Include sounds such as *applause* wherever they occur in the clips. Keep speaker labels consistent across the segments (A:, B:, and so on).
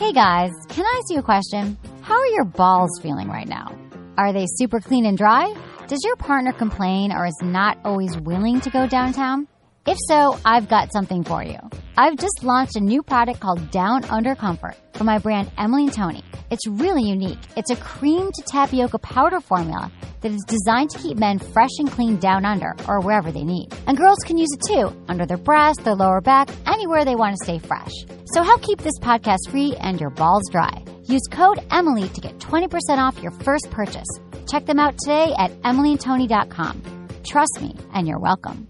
A: Hey guys, can I ask you a question? How are your balls feeling right now? Are they super clean and dry? Does your partner complain or is not always willing to go downtown? If so, I've got something for you. I've just launched a new product called Down Under Comfort for my brand Emily and Tony. It's really unique. It's a cream to tapioca powder formula that is designed to keep men fresh and clean down under or wherever they need. And girls can use it too, under their breast, their lower back, anywhere they want to stay fresh. So help keep this podcast free and your balls dry. Use code Emily to get 20% off your first purchase. Check them out today at emilyandtony.com. Trust me, and you're welcome.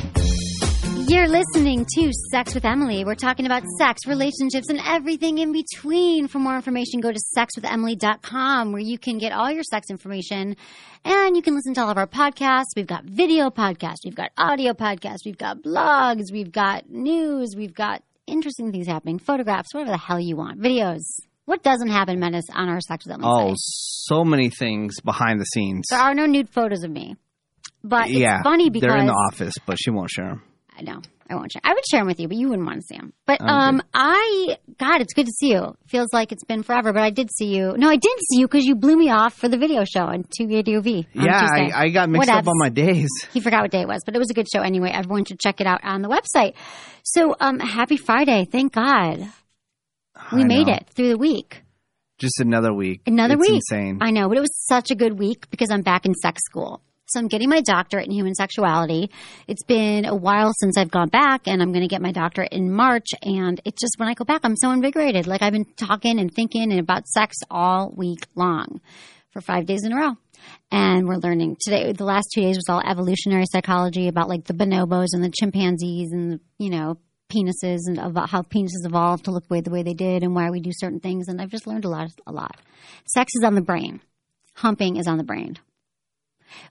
A: You're listening to Sex with Emily. We're talking about sex, relationships, and everything in between. For more information, go to sexwithemily.com where you can get all your sex information and you can listen to all of our podcasts. We've got video podcasts, we've got audio podcasts, we've got blogs, we've got news, we've got interesting things happening, photographs, whatever the hell you want, videos. What doesn't happen, Menace, on our Sex with Emily
B: Oh,
A: site?
B: so many things behind the scenes.
A: There are no nude photos of me. But
B: yeah,
A: it's funny because
B: they're in the office, but she won't share them.
A: Know. I won't share. I would share them with you, but you wouldn't want to see them. But um, I God, it's good to see you. Feels like it's been forever, but I did see you. No, I didn't see you because you blew me off for the video show on Two Radio V.
B: Yeah, I, I got mixed up
A: Whatevs.
B: on my days.
A: He forgot what day it was, but it was a good show anyway. Everyone should check it out on the website. So, um, happy Friday! Thank God we
B: I
A: made
B: know.
A: it through the week.
B: Just another week.
A: Another
B: It's
A: week.
B: Insane.
A: I know, but it was such a good week because I'm back in sex school. So I'm getting my doctorate in human sexuality. It's been a while since I've gone back and I'm going to get my doctorate in March. And it's just when I go back, I'm so invigorated. Like I've been talking and thinking and about sex all week long for five days in a row. And we're learning today. The last two days was all evolutionary psychology about like the bonobos and the chimpanzees and, you know, penises and about how penises evolved to look the way, the way they did and why we do certain things. And I've just learned a lot, a lot. Sex is on the brain. Humping is on the brain.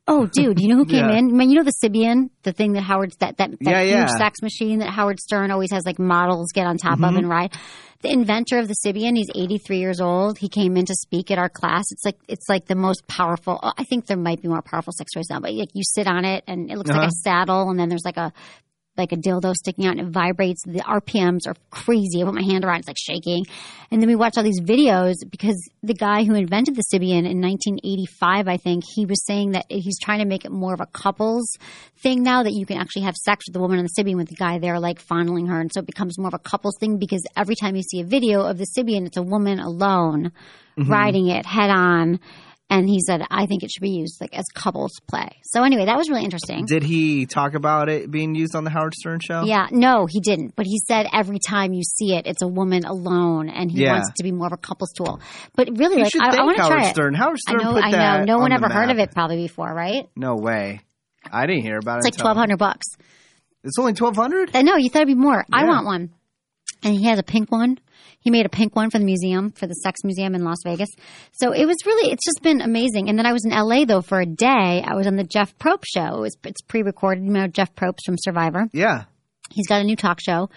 A: Oh, dude, you know who came
B: Yeah.
A: in? I mean, you know the Sybian, the thing that Howard's that that, that
B: Yeah,
A: huge
B: yeah.
A: sex machine that Howard Stern always has like models get on top
B: Mm-hmm.
A: of and ride. The inventor of the Sybian, he's 83 years old. He came in to speak at our class. It's like it's like the most powerful. I think there might be more powerful sex toys now, but like you sit on it and it looks like
B: Uh-huh.
A: a saddle, and then there's like a like a dildo sticking out and it vibrates. The RPMs are crazy. I put my hand around, it's like shaking. And then we watch all these videos because the guy who invented the Sybian in 1985, I think, he was saying that he's trying to make it more of a couples thing now that you can actually have sex with the woman on the Sybian with the guy there like fondling her. And so it becomes more of a couples thing because every time you see a video of the Sybian, it's a woman alone mm-hmm. riding it head on. And he said, I think it should be used like as couples play. So anyway, that was really interesting.
B: Did he talk about it being used on the Howard Stern show?
A: Yeah, no, he didn't. But he said every time you see it, it's a woman alone, and he
B: Yeah.
A: wants it to be more of a couple's tool. But really,
B: You
A: like, I, I want to
B: Howard
A: try it.
B: howard Stern. Howard
A: I
B: Stern
A: know, I know. No one
B: on the
A: ever heard of it probably before, right?
B: No way. I didn't hear about
A: It's
B: it.
A: It's
B: like
A: twelve hundred bucks.
B: It's only twelve hundred.
A: Uh, I know you thought it'd be more. I want one. And he has a pink one. He made a pink one for the museum, for the Sex Museum in Las Vegas. So it was really, it's just been amazing. And then I was in LA though for a day. I was on the Jeff Probst show. It was, it's pre-recorded. You know Jeff Probst from Survivor.
B: Yeah.
A: He's got a new talk show,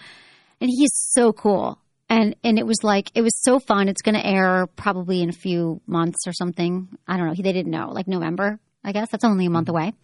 A: and he's so cool. And and it was like it was so fun. It's going to air probably in a few months or something. I don't know. They didn't know, like November. I guess that's only a month away.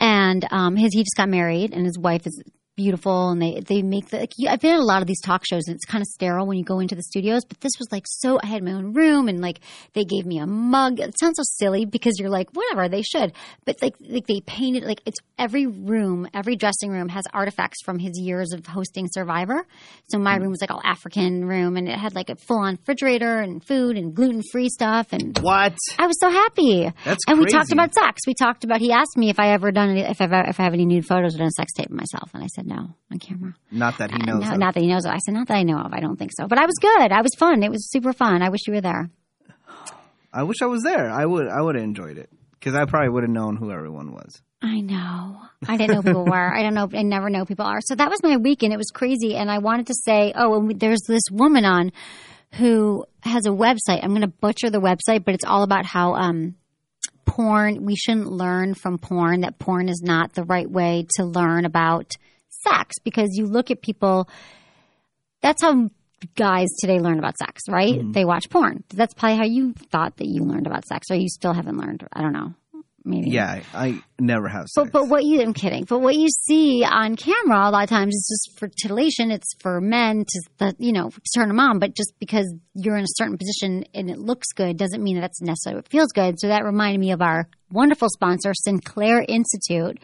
A: And um, his he just got married, and his wife is beautiful and they they make the like, you, I've been at a lot of these talk shows and it's kind of sterile when you go into the studios but this was like so I had my own room and like they gave me a mug it sounds so silly because you're like whatever they should but like like they painted like it's every room every dressing room has artifacts from his years of hosting Survivor so my hmm. room was like all African room and it had like a full on refrigerator and food and gluten free stuff and
B: What?
A: I was so happy.
B: That's
A: and we talked about sex. We talked about. He asked me if I ever done any, if I if I have any nude photos or done a sex tape of myself, and I said no on camera.
B: Not that he
A: Uh,
B: knows.
A: no,
B: of.
A: not that he knows. Of. I said not that I know of. I don't think so. But I was good. I was fun. It was super fun. I wish you were there.
B: I wish I was there. I would. I would have enjoyed it because I probably would have known who everyone was.
A: I know. I didn't know people were. I don't know. I never know people are. So that was my weekend. It was crazy. And I wanted to say, oh, and there's this woman on who has a website. I'm going to butcher the website, but it's all about how um, porn, we shouldn't learn from porn, that porn is not the right way to learn about sex because you look at people, that's how guys today learn about sex, right? Mm-hmm. They watch porn. That's probably how you thought that you learned about sex, or you still haven't learned. I don't know. Maybe.
B: Yeah, I never have sex.
A: But but what you I'm kidding. But what you see on camera a lot of times is just for titillation. It's for men to the you know to turn them on. But just because you're in a certain position and it looks good doesn't mean that that's necessarily what feels good. So that reminded me of our wonderful sponsor, Sinclair Institute.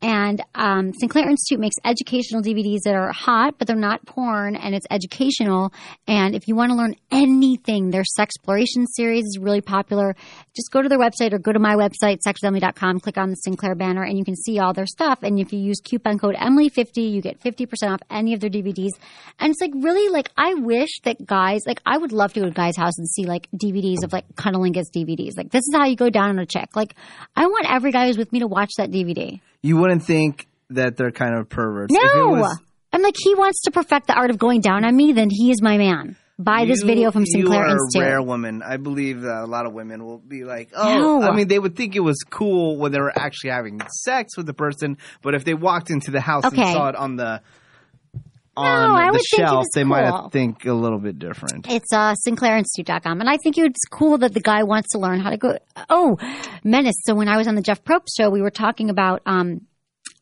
A: And um, Sinclair Institute makes educational DVDs that are hot, but they're not porn, and it's educational. And if you want to learn anything, their Sexploration series is really popular. Just go to their website or go to my website, sexwithemily.com, click on the Sinclair banner, and you can see all their stuff. And if you use coupon code Emily50, you get 50% off any of their DVDs. And it's like really like, I wish that guys, like, I would love to go to a guy's house and see like DVDs of like Cunnilingus DVDs. Like, this is how you go down on a chick. Like, I want every guy who's with me to watch that DVD.
B: you wouldn't think that they're kind of perverts.
A: No.
B: was-
A: I'm like, he wants to perfect the art of going down on me, then he is my man. Buy this video from Sinclair
B: You are
A: Institute.
B: a rare woman. I believe that a lot of women will be like, oh,
A: No.
B: I mean, they would think it was cool when they were actually having sex with the person, but if they walked into the house
A: Okay.
B: and saw it on the on
A: I
B: the shelf, they might have think a little bit different.
A: It's uh, SinclairInstitute.com. And I think it's cool that the guy wants to learn how to go. Oh, Menace. So when I was on the Jeff Probst show, we were talking about, um,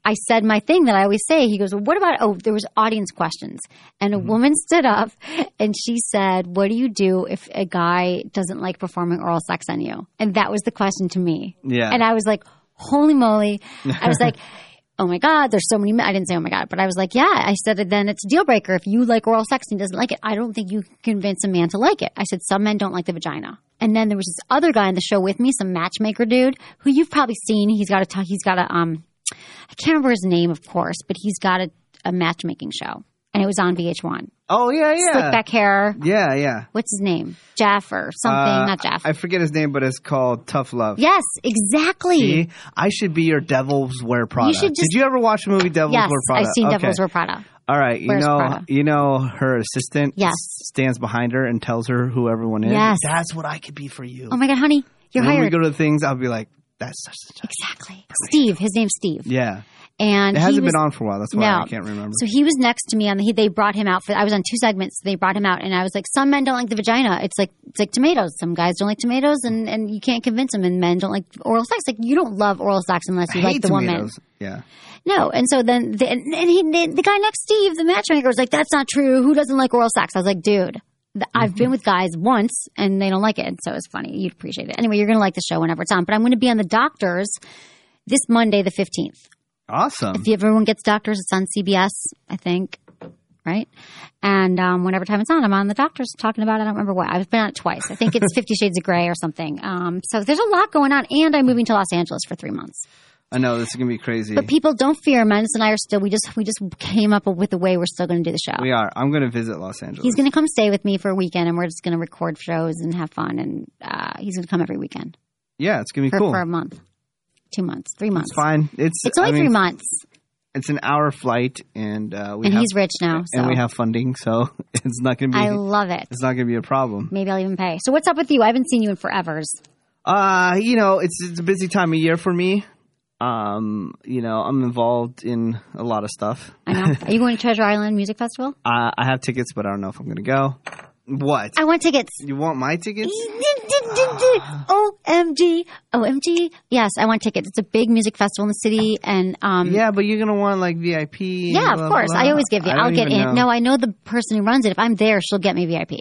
A: I said my thing that I always say. He goes, well, what about, oh, there was audience questions. And a
B: Mm-hmm.
A: woman stood up and she said, what do you do if a guy doesn't like performing oral sex on you? And that was the question to me.
B: Yeah.
A: And I was like, holy moly. I was *laughs* like, oh my God, there's so many. I didn't say oh my God, but I was like, yeah. I said, it. then it's a deal breaker. If you like oral sex and he doesn't like it, I don't think you can convince a man to like it. I said, some men don't like the vagina. And then there was this other guy on the show with me, some matchmaker dude who you've probably seen. He's got a, he's got a, um, I can't remember his name, of course, but he's got a, a matchmaking show and it was on VH1.
B: Oh yeah, yeah,
A: Slick back hair.
B: yeah, yeah.
A: What's his name? Jeff or something,
B: Uh,
A: not Jeff.
B: I forget his name, but it's called Tough Love.
A: yes, exactly.
B: See? I should be your Devil's Wear Prada.
A: You should just-
B: Did you ever watch the movie Devil's
A: Yes,
B: Wear Prada?
A: Yes, I've seen
B: Okay.
A: Devil's Wear Prada.
B: All right, you
A: Where's
B: know,
A: Prada?
B: you know, her assistant
A: Yes.
B: stands behind her and tells her who everyone is.
A: Yes.
B: that's what I could be for you.
A: Oh my God, honey, you're
B: when we go to the things, I'll be like, that's such a
A: Exactly. Steve. His name's Steve.
B: yeah.
A: And
B: It hasn't
A: was,
B: been on for a while. That's why
A: No.
B: I can't remember.
A: So he was next to me on the. He, they brought him out for. I was on two segments. So they brought him out, and I was like, "Some men don't like the vagina. It's like it's like tomatoes. Some guys don't like tomatoes, and and you can't convince them. And men don't like oral sex. Like you don't love oral sex unless you like the woman.
B: Yeah.
A: No. And so then the, and and he the, the guy next, to Steve, the matchmaker, was like, "That's not true. Who doesn't like oral sex?" I was like, "Dude." I've been mm-hmm. with guys once and they don't like it. And so it's funny. You'd appreciate it. Anyway, you're going to like the show whenever it's on. But I'm going to be on the doctors this Monday, the 15th.
B: Awesome.
A: If everyone gets doctors, it's on CBS, I think, right? And um, whenever time it's on, I'm on the doctors talking about it. I don't remember what. I've been on it twice. I think it's *laughs* Fifty Shades of Grey or something. Um, so there's a lot going on, and I'm moving to Los Angeles for three months.
B: I know this is gonna be crazy.
A: But people don't fear. Menace and I are still. We just we just came up with a way we're still going to do the show.
B: we are. I'm gonna visit Los Angeles.
A: He's going to come stay with me for a weekend, and we're just going to record shows and have fun. And uh, he's going to come every weekend
B: yeah, it's gonna be
A: for,
B: cool.
A: for a month, two months, three months.
B: It's fine. It's
A: It's only
B: I mean,
A: three months,
B: It's an hour flight, and uh, we
A: and
B: have,
A: he's rich now. So
B: and we have funding, so *laughs* it's not gonna be.
A: I love it.
B: it's not gonna be a problem.
A: Maybe I'll even pay. So what's up with you? I haven't seen you in forevers.
B: Uh, you know, it's it's a busy time of year for me. Um, you know, I'm involved in a lot of stuff.
A: I know. *laughs* Are you going to Treasure Island Music Festival?
B: Uh, I have tickets, but I don't know if I'm gonna go. What?
A: I want tickets.
B: You want my tickets?
A: OMG. OMG. Yes, I want tickets. It's a big music festival in the city and um
B: Yeah, but you're gonna want like VIP.
A: yeah,
B: blah,
A: of course.
B: blah.
A: I always give you. I'll get in.
B: know.
A: No, I know the person who runs it. If I'm there, she'll get me VIP.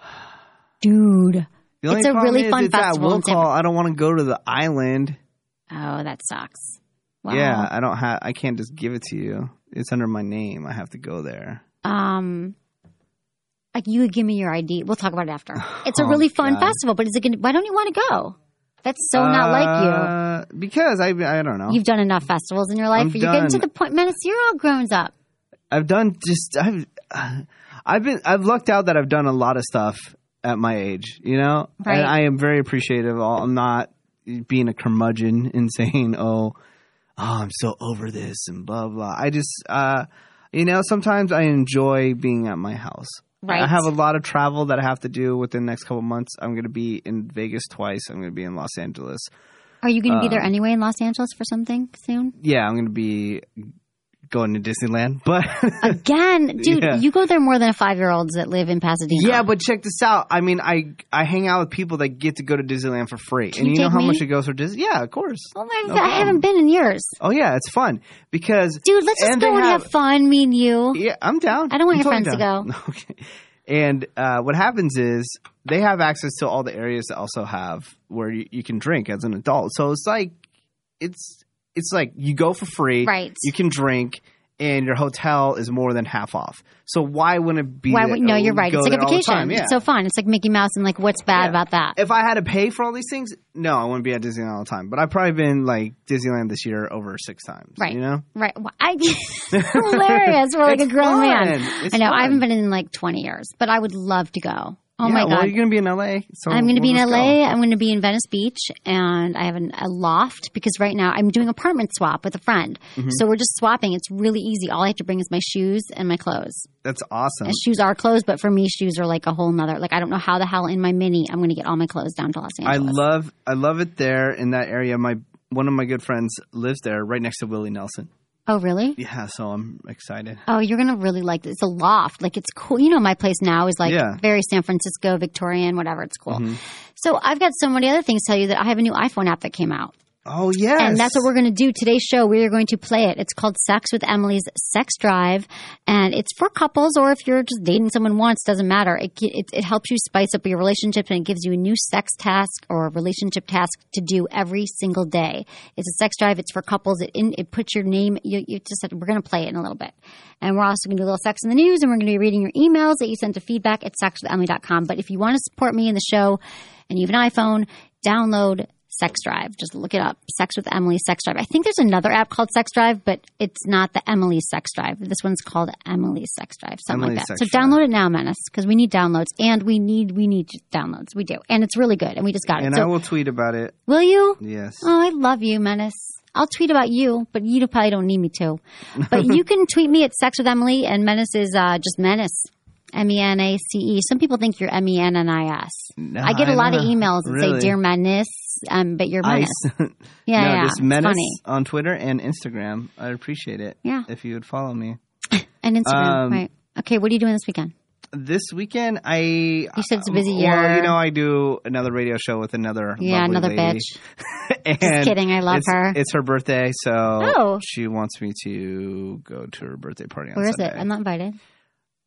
A: *sighs* Dude. It's a really fun festival San
B: call. I don't want to go to the island.
A: Oh, that sucks. Wow.
B: Yeah, I don't have. I can't just give it to you. It's under my name. I have to go there.
A: Um like you would give me your ID. We'll talk about it after. *sighs* It's a
B: Oh,
A: really fun
B: God.
A: festival, but is it gonna why don't you want to go? That's so not like you.
B: Uh, Because I, I don't know.
A: You've done enough festivals in your life.
B: I'm
A: You're getting to the point, Menace. You're all grown up.
B: I've done just. I've. *sighs* I've been. I've lucked out that I've done a lot of stuff at my age. You know,
A: Right.
B: and I am very appreciative. I'm not being a curmudgeon *laughs* and saying, "Oh, oh, I'm so over this and blah blah. I just, uh, you know, sometimes I enjoy being at my house.
A: Right.
B: I have a lot of travel that I have to do within the next couple months. I'm going to be in Vegas twice. I'm going to be in Los Angeles.
A: Are you going to be there
B: Um,
A: anyway in Los Angeles for something soon?
B: Yeah, I'm going to be going to Disneyland. But *laughs*
A: Again, dude,
B: Yeah.
A: you go there more than five year olds that live in Pasadena.
B: yeah, but check this out. I mean, I I hang out with people that get to go to Disneyland for free,
A: Can
B: and
A: you
B: know how
A: me?
B: much it goes for Disney. Yeah, of course.
A: Oh my
B: No
A: god, I haven't been in years.
B: Oh yeah, it's fun because
A: Dude, let's just
B: And
A: go and have,
B: have-
A: fun, me and you.
B: Yeah, I'm down.
A: I don't want
B: I'm
A: your
B: totally
A: friends to
B: go. *laughs* Okay. And uh, what happens is they have access to all the areas that also have where you, you can drink as an adult. So it's like it's it's like you go for free,
A: Right.
B: You can drink, and your hotel is more than half off. So why wouldn't it be?
A: Why would no, you're right. It's like a
B: there all the
A: vacation.
B: Yeah.
A: It's so fun. It's like Mickey Mouse and like what's bad
B: Yeah.
A: about that?
B: if I had to pay for all these things, no, I wouldn't be at Disneyland all the time. But I've probably been like Disneyland this year over six times.
A: Right.
B: You know.
A: Right. Well, I *laughs* *laughs* hilarious. We're like a grown man.
B: It's
A: I know. I haven't been in like 20 years, but I would love to go. Oh
B: yeah,
A: my
B: Well,
A: god.
B: you're gonna be in LA. So
A: I'm going to be in
B: we'll just go.
A: LA. I'm going to be in Venice Beach, and I have an, a loft because right now I'm doing apartment swap with a friend.
B: Mm-hmm.
A: So we're just swapping. It's really easy. All I have to bring is my shoes and my clothes.
B: That's awesome.
A: And shoes are clothes, but for me, shoes are like a whole nother. Like I don't know how the hell in my mini I'm going to get all my clothes down to Los Angeles.
B: I love I love it there in that area. My one of my good friends lives there, right next to Willie Nelson.
A: Oh really?
B: Yeah, so I'm excited.
A: Oh, you're gonna really like this. It's a loft. Like it's cool. You know, my place now is like
B: Yeah. Mm-hmm.
A: very San Francisco, Victorian, whatever. It's cool. So I've got so many other things to tell you that I have a new iPhone app that came out.
B: Oh yes,
A: And that's what we're going to do. Today's show, we are going to play it. It's called Sex with Emily's Sex Drive. And it's for couples or if you're just dating someone once, doesn't matter. It, it, it helps you spice up your relationship and it gives you a new sex task or a relationship task to do every single day. It's a sex drive. It's for couples. It, in, it puts your name, you, you just said, we're going to play it in a little bit. And we're also going to do a little sex in the news and we're going to be reading your emails that you sent to feedback at sexwithemily.com. But if you want to support me in the show and you have an iPhone, download Sex Drive. Just look it up. Sex with Emily Sex Drive. I think there's another app called Sex Drive, but it's not the Emily Sex Drive. This one's called Emily Sex Drive, something
B: Emily
A: like that.
B: Sex
A: so
B: Drive.
A: download it now, Menace, because we need downloads and we need we need downloads. We do, and it's really good, and we just got it.
B: and
A: So
B: I will tweet about it.
A: will you?
B: Yes.
A: Oh, I love you, Menace. I'll tweet about you, but you probably don't need me to. But you *laughs* can tweet me at Sex with Emily, and Menace is uh, just Menace. M E N A C E. Some people think you're M E N N I S.
B: No,
A: I get a
B: I
A: lot of
B: know.
A: emails that
B: Really?
A: say "Dear Menace," um, but you're Menace. *laughs* Yeah,
B: no,
A: yeah,
B: just menace
A: funny.
B: on Twitter and Instagram. I'd appreciate it.
A: Yeah.
B: if you would follow me *laughs*
A: And Instagram,
B: Um,
A: right? Okay, what are you doing this weekend?
B: this weekend. I
A: You said it's a busy year.
B: well, you know, I do another radio show with another
A: Yeah, another
B: lady.
A: bitch. *laughs*
B: and
A: kidding, I love
B: it's,
A: her.
B: It's her birthday, so
A: Oh.
B: she wants me to go to her birthday party on
A: Where is it? I'm not invited.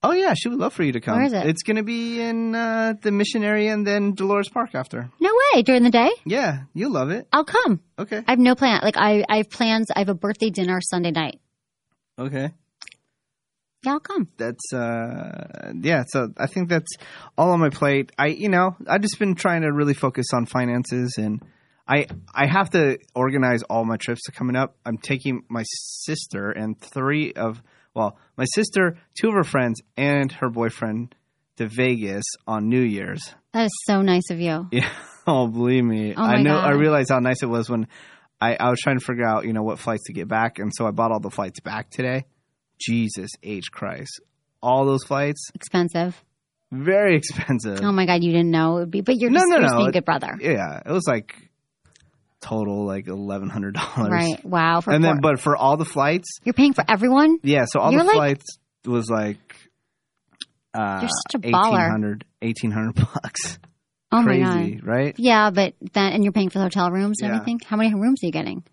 B: Oh yeah, she would love for you to come.
A: Where is it?
B: It's going to be in uh, the Mission area and then Dolores Park after.
A: No way. During the day,
B: Yeah, you'll love it.
A: I'll come.
B: Okay.
A: I have no plan. Like I, I have plans. I have a birthday dinner Sunday night.
B: Okay.
A: Yeah, I'll come.
B: That's uh yeah, so I think that's all on my plate. I you know, I've just been trying to really focus on finances and I I have to organize all my trips coming up. I'm taking my sister and three of well, my sister, two of her friends and her boyfriend to Vegas on New Year's.
A: That is so nice of you. *laughs*
B: Yeah. Oh, believe me.
A: Oh my
B: I know. I
A: God.
B: realized how nice it was when I, I was trying to figure out, you know, what flights to get back, and so I bought all the flights back today. Jesus H Christ! All those flights,
A: Expensive.
B: very *laughs* expensive.
A: Oh my god, you didn't know it would be, but you're
B: No,
A: just,
B: no, no.
A: being a good brother,
B: yeah, it was like total like eleven hundred dollars.
A: right? Wow. For
B: And then,
A: four-
B: but for all the flights,
A: you're paying for everyone.
B: yeah. So all
A: You're
B: the
A: like-
B: flights was like. Uh,
A: You're such a baller.
B: 1800 1800 bucks.
A: Oh my god.
B: right?
A: Yeah, but then and you're paying for the hotel rooms and
B: Yeah.
A: everything. How many rooms are you getting?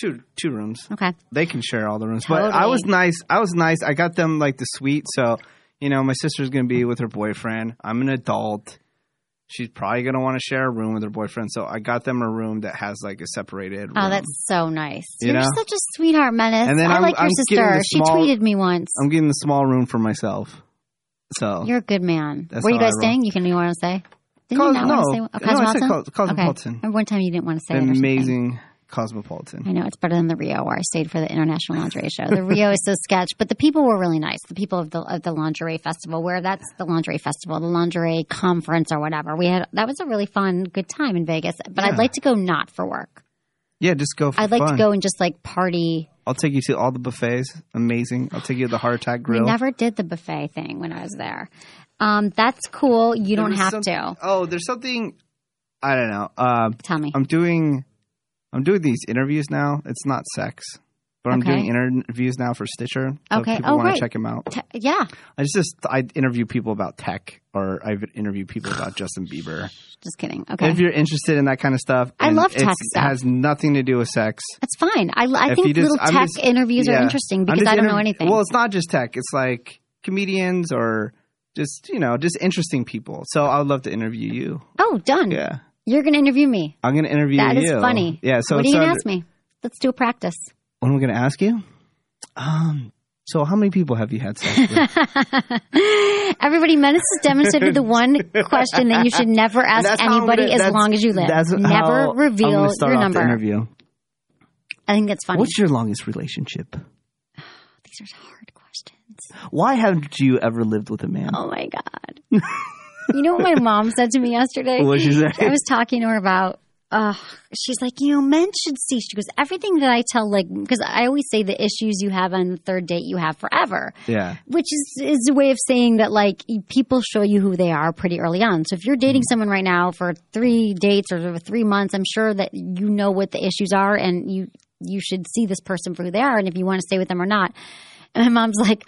B: Two two rooms.
A: Okay.
B: they can share all the rooms. But I was nice. I was nice. I got them like the suite. So, you know, my sister's going to be with her boyfriend. I'm an adult. She's probably going to want to share a room with her boyfriend. So I got them a room that has like a separated oh, room.
A: Oh, that's so nice.
B: You
A: You're
B: know?
A: such a sweetheart, Menace.
B: And then
A: I
B: I'm-
A: like your
B: I'm
A: sister.
B: the
A: She
B: small-
A: tweeted me once.
B: I'm getting the small room for myself. So
A: You're a good man. Where you guys staying? You can you want to say? Didn't
B: Cos-
A: you not want to
B: no.
A: say? Oh,
B: No, I said Cos- Cosmopolitan.
A: Okay. Remember one time you didn't want to say
B: amazing cosmopolitan.
A: I know it's better than the Rio where I stayed for the International Lingerie Show. The Rio is so *laughs* sketch, but the people were really nice. The people of the of the lingerie festival, where that's the lingerie festival, the lingerie conference or whatever. We had that was a really fun, good time in Vegas. But I'd like to go not for work.
B: Yeah, just go. For
A: I'd like
B: fun.
A: to go and just like party.
B: I'll take you to all the buffets. Amazing. I'll take you to the Heart Attack
A: We
B: Grill.
A: never did the buffet thing when I was there. Um, that's cool. You don't
B: There was
A: have to.
B: Oh, there's something. I don't know. Uh,
A: Tell me.
B: I'm doing. I'm doing these interviews now. It's not sex, but I'm
A: Okay.
B: doing interviews now for Stitcher. So
A: Okay.
B: If people
A: Oh,
B: want
A: right.
B: to check them out.
A: Te- yeah,
B: I just, just I interview people about tech, or I interview people about Justin Bieber.
A: just kidding. Okay,
B: If you're interested in that kind of stuff,
A: I
B: and
A: love tech
B: it's-
A: stuff.
B: It has nothing to do with sex.
A: that's fine. I, I
B: If
A: think
B: you just-
A: little
B: I'm
A: tech
B: just-
A: interviews are
B: yeah.
A: interesting
B: I'm
A: because
B: just
A: I don't know anything.
B: Well, it's not just tech. It's like comedians or just you know just interesting people. So I would love to interview you.
A: oh, done.
B: Yeah,
A: You're going to interview me.
B: I'm going to interview
A: That
B: you.
A: That is funny.
B: Yeah. So
A: what are you going to ask me? Let's do a practice.
B: What am I going to ask you? Um. So how many people have you had sex with? *laughs*
A: Everybody, Menace has demonstrated the one *laughs* question that you should never ask
B: That's how I'm
A: anybody
B: gonna-
A: as long as you live.
B: that's
A: Never reveal your number.
B: interview.
A: I think that's funny.
B: What's your longest relationship? *sighs*
A: These are hard questions.
B: Why haven't you ever lived with a man?
A: Oh my god. *laughs* you know what my mom said to me yesterday?
B: What'd she say?
A: I was talking to her about. Uh, she's like, you know, men should see. She goes, everything that I tell, like, because I always say the issues you have on the third date, you have forever.
B: Yeah.
A: which is is a way of saying that like people show you who they are pretty early on. So if you're dating someone right now for three dates or three months, I'm sure that you know what the issues are, and you you should see this person for who they are, and if you want to stay with them or not. And my mom's like.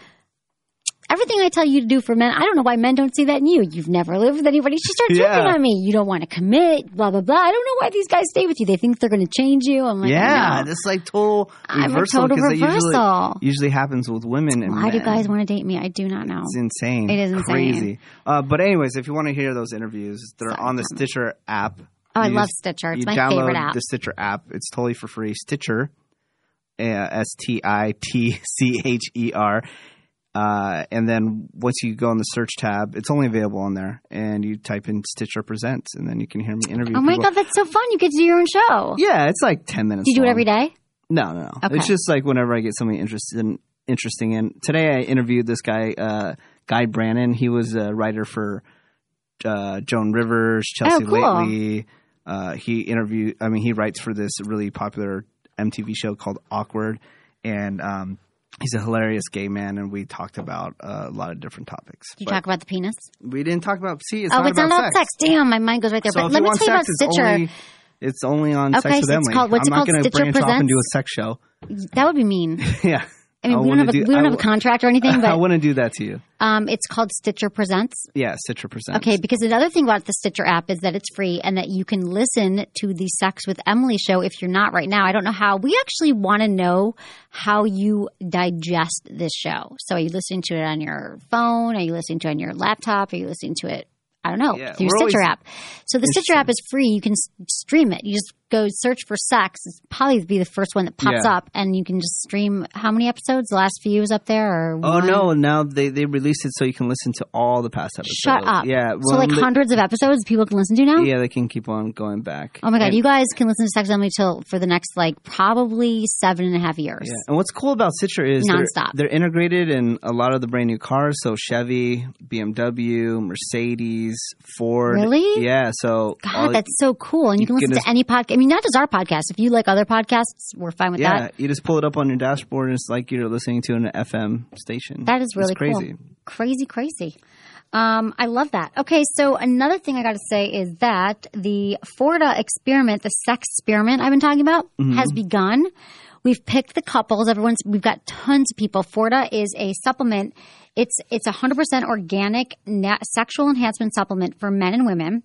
A: Everything I tell you to do for men, I don't know why men don't see that in you. You've never lived with anybody. She starts
B: Yeah.
A: ripping on me. You don't want to commit, blah, blah, blah. I don't know why these guys stay with you. They think they're going to change you. I'm like,
B: yeah,
A: I know.
B: that's like total reversal.
A: I'm a
B: reversal
A: total
B: 'cause usually,
A: reversal.
B: usually happens with women and
A: Why do
B: men.
A: guys want to date me? I do not know.
B: It's insane.
A: It is insane.
B: Crazy. Uh, but anyways, if you want to hear those interviews, they're on the Stitcher app.
A: Oh, I love Stitcher. It's
B: you
A: my favorite app.
B: the Stitcher app. It's totally for free. Stitcher, S T I T C H E R. Uh, and then once you go on the search tab, it's only available on there, and you type in Stitcher Presents, and then you can hear me interview.
A: Oh my
B: people.
A: god, that's so fun! You get to do your own show.
B: Yeah, it's like ten minutes.
A: Do you do it every day?
B: No, no, no.
A: Okay.
B: It's just like whenever I get something interested in, interesting in. Today I interviewed this guy, uh, Guy Branum. He was a writer for uh, Joan Rivers, Chelsea
A: Oh, cool.
B: Lately. Uh, he interviewed. I mean, he writes for this really popular MTV show called Awkward, and um, he's a hilarious gay man. And we talked about uh, a lot of different topics.
A: Did you
B: But
A: talk about the penis?
B: we didn't talk about. See, it's
A: oh,
B: not
A: it's
B: about
A: not about sex. Damn, my mind goes right there.
B: So
A: but let me tell you about Stitcher.
B: only it's only on
A: Okay,
B: Sex with
A: so it's
B: Emily.
A: called- what's
B: I'm
A: it
B: not
A: called?
B: going to
A: Stitcher
B: branch off and do a sex show.
A: that would be mean. *laughs*
B: yeah.
A: I mean, we don't have a, we don't
B: I
A: have a contract or *laughs* anything, but
B: I
A: but
B: wouldn't do that to you.
A: um, it's called Stitcher Presents.
B: Yeah, Stitcher Presents.
A: Okay, because another thing about the Stitcher app is that it's free and that you can listen to the Sex with Emily show if you're not right now. I don't know how. We actually want to know how you digest this show. So are you listening to it on your phone? Are you listening to it on your laptop? Are you listening to it? I don't know
B: Yeah,
A: through Stitcher
B: always-
A: app. So the Stitcher app is free. You can stream it. You just go search for sex. It's probably be the first one that pops
B: Yeah.
A: up, and you can just stream. How many episodes? The last few is up there, or
B: Oh
A: one?
B: no! Now they they released it so you can listen to all the past episodes.
A: Shut up.
B: Yeah.
A: So like
B: they-
A: hundreds of episodes people can listen to now.
B: Yeah, they can keep on going back.
A: Oh my god,
B: And-
A: you guys can listen to Sex Emily till for the next like probably seven and a half years.
B: Yeah. And what's cool about Stitcher is they're,
A: Nonstop.
B: they're integrated in a lot of the brand new cars. So Chevy, BMW, Mercedes, Ford.
A: Really?
B: Yeah. So all-
A: God, that's so cool. And you,
B: you
A: can listen
B: can
A: to any podcast. I mean, not just our podcast. If you like other podcasts, we're fine with
B: yeah.
A: that.
B: Yeah, you just pull it up on your dashboard, and it's like you're listening to an FM station.
A: That is really
B: crazy.
A: cool. Crazy, crazy. Um, I love that. Okay, so another thing I got to say is that the Forta experiment, the sex experiment I've been talking about,
B: Mm-hmm.
A: has begun. We've picked the couples. Everyone's. We've got tons of people. Forta is a supplement. It's it's a hundred percent organic na- sexual enhancement supplement for men and women,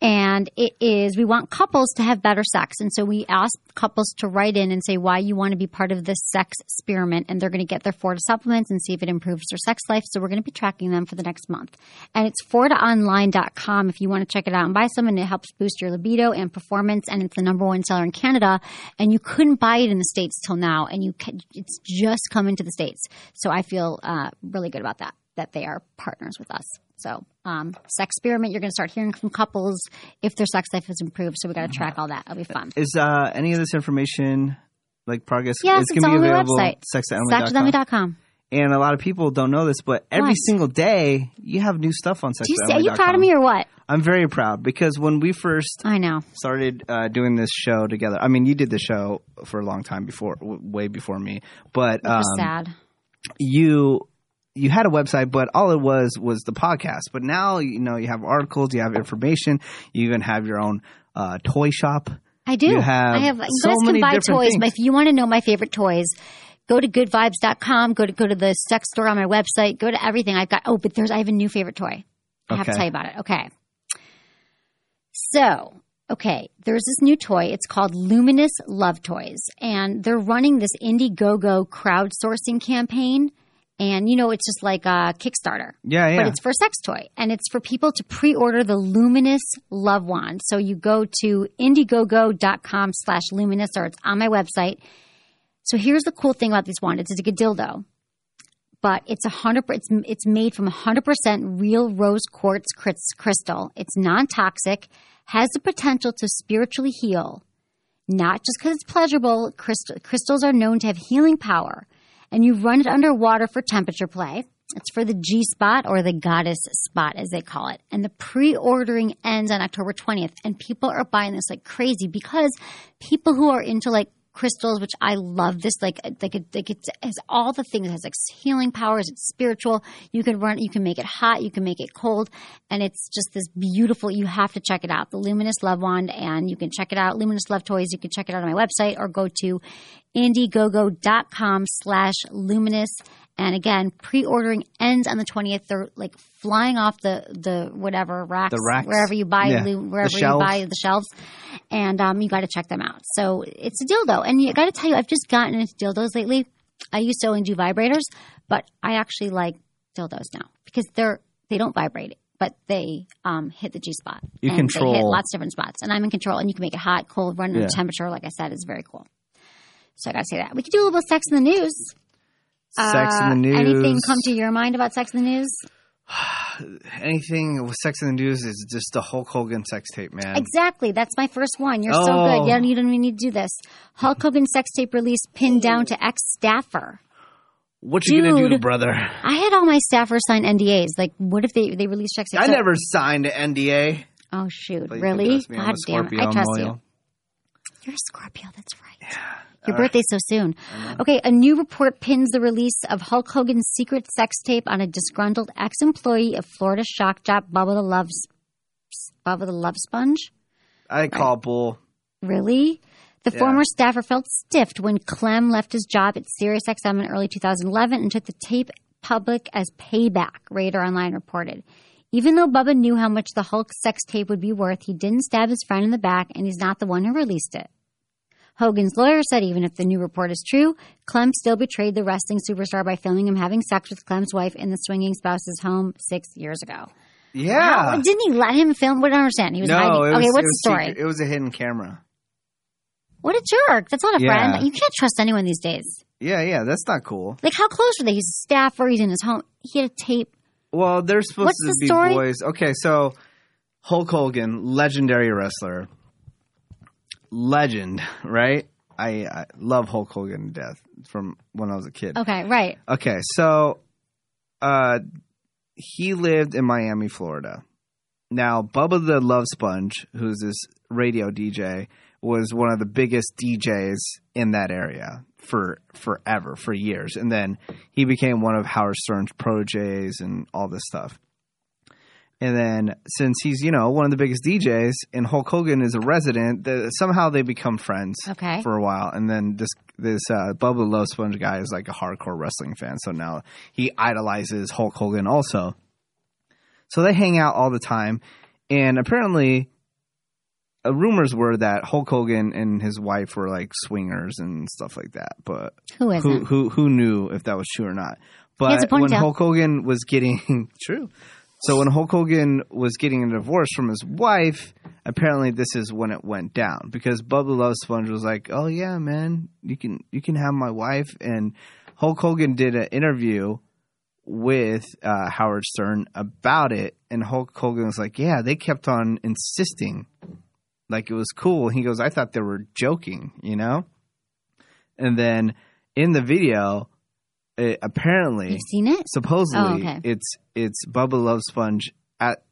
A: and it is. We want couples to have better sex, and so we ask couples to write in and say why you want to be part of this sex experiment, and they're going to get their Forta supplements and see if it improves their sex life. So we're going to be tracking them for the next month, and it's FortaOnline.com if you want to check it out and buy some, and it helps boost your libido and performance, and it's the number one seller in Canada, and you couldn't buy it in the states till now, and you can, it's just come into the states. So I feel uh, really good about that that they are partners with us. So, um, sex experiment, you're going to start hearing from couples if their sex life has improved. So we got to track all that. It'll be fun.
B: Is uh, any of this information like progress?
A: Yes,
B: it's
A: it's on
B: be
A: the
B: available
A: website.
B: Sex
A: Sexwithemily.com.
B: And a lot of people don't know this, but every
A: What?
B: single day you have new stuff on
A: say, are you proud of me or what?
B: I'm very proud because when we first
A: I know.
B: started uh, doing this show together, I mean, you did the show for a long time before, w- way before me, but um,
A: sad.
B: you you had a website, but all it was was the podcast. But now you know you have articles, you have information, you even have your own uh, toy shop.
A: I do.
B: you have
A: I have. You
B: so
A: guys
B: many
A: can buy toys,
B: things.
A: but if you want to know my favorite toys, go to goodvibes.com. Go to go to the sex store on my website. Go to everything I've got. Oh, but there's I have a new favorite toy. I have to tell you about it. Okay. So, okay, there's this new toy. It's called Luminous Love Toys, and they're running this Indiegogo crowdsourcing campaign. And you know, it's just like a Kickstarter.
B: Yeah, yeah.
A: but it's for a sex toy and it's for people to pre-order the luminous love wand so you go to indiegogo.com slash luminous or it's on my website. So here's the cool thing about this wand it's like a dildo but it's a hundred it's, it's made from 100% real rose quartz crystal. It's non-toxic has the potential to spiritually heal not just because it's pleasurable. Crystal, crystals are known to have healing power and you run it underwater for temperature play it's for the G spot or the goddess spot, as they call it. And the pre ordering ends on October 20th. And people are buying this like crazy because people who are into like crystals, which I love this, like, like, it, like it has all the things. It has like healing powers. It's spiritual. You can run, you can make it hot. You can make it cold. And it's just this beautiful, you have to check it out. The Luminous Love Wand. And you can check it out. Luminous Love Toys. You can check it out on my website or go to indiegogo.com slash luminous. And again, pre-ordering ends on the 20th. They're like flying off the, the whatever racks,
B: The racks.
A: wherever you buy,
B: Yeah.
A: wherever you
B: shelves.
A: buy the shelves. And, um, you got to check them out. So it's a dildo. And you got to tell you, I've just gotten into dildos lately. I used to only do vibrators, but I actually like dildos now because they're, they don't vibrate. But they um, hit the G spot.
B: You
A: and They hit
B: control-
A: lots of different spots, and I'm in control. And you can make it hot, cold, run
B: Yeah.
A: the temperature. Like I said, is very cool. So I gotta say that we could do a little sex in the news.
B: Sex
A: Uh,
B: in the news.
A: Anything come to your mind about sex in the news? *sighs*
B: Anything with sex in the news is just the Hulk Hogan sex tape, man.
A: Exactly. That's my first one. You're so
B: Oh.
A: good. You don't, you don't even need to do this. Hulk Hogan sex tape release pinned down to ex staffer.
B: What you gonna do, brother?
A: I had all my staffers sign NDAs. Like, what if they they release sex tape?
B: I
A: So-
B: never signed an NDA.
A: Oh shoot!
B: But
A: Really? God damn it! I trust
B: loyal.
A: you. You're a Scorpio. That's right. Your uh, birthday's so soon. Okay, a new report pins the release of Hulk Hogan's secret sex tape on a disgruntled ex-employee of Florida shock jock Bubba the Love Bubba the Love Sponge.
B: I call bull.
A: Really? The
B: Yeah.
A: former staffer felt stiffed when Clem left his job at SiriusXM in early 2011 and took the tape public as payback, Radar Online reported. Even though Bubba knew how much the Hulk sex tape would be worth, he didn't stab his friend in the back, and he's not the one who released it. Hogan's lawyer said even if the new report is true, Clem still betrayed the wrestling superstar by filming him having sex with Clem's wife in the swinging spouse's home six years ago.
B: Yeah.
A: Didn't he let him film? What I don't understand. He was
B: no,
A: hiding.
B: was,
A: okay, what's the story?
B: secret. It was a hidden camera.
A: What a jerk. That's not a
B: Yeah.
A: friend. You can't trust anyone these days.
B: Yeah, yeah, that's not cool.
A: Like, how close were they? He's a staffer. He's in his home. He had a tape.
B: Well, they're supposed
A: What's
B: to
A: the
B: be
A: story?
B: boys. Okay, so Hulk Hogan, legendary wrestler, legend, right? I, I love Hulk Hogan to death from when I was a kid.
A: Okay, right.
B: Okay, so uh, he lived in Miami, Florida. Now, Bubba the Love Sponge, who's this radio DJ, was one of the biggest DJs in that area for forever, for years. And then he became one of Howard Stern's proteges and all this stuff. And then since he's, you know, one of the biggest DJs and Hulk Hogan is a resident, the, somehow they become friends
A: Okay.
B: for a while. And then this this uh, Bubba Sponge guy is like a hardcore wrestling fan. So now he idolizes Hulk Hogan also. So they hang out all the time. And apparently, uh, rumors were that Hulk Hogan and his wife were like swingers and stuff like that. But
A: who
B: who who knew if that was true or not? But when. Hulk Hogan was getting *laughs* true, so when Hulk Hogan was getting a divorce from his wife, apparently this is when it went down because Bubba Love Sponge was like, "Oh yeah, man, you can you can have my wife." And Hulk Hogan did an interview with uh, Howard Stern about it, and Hulk Hogan was like, "Yeah, they kept on insisting." Like it was cool. He goes, I thought they were joking, you know? And then in the video, it, apparently,
A: You've seen it?
B: supposedly,
A: Oh, okay.
B: it's it's Bubba Love Sponge at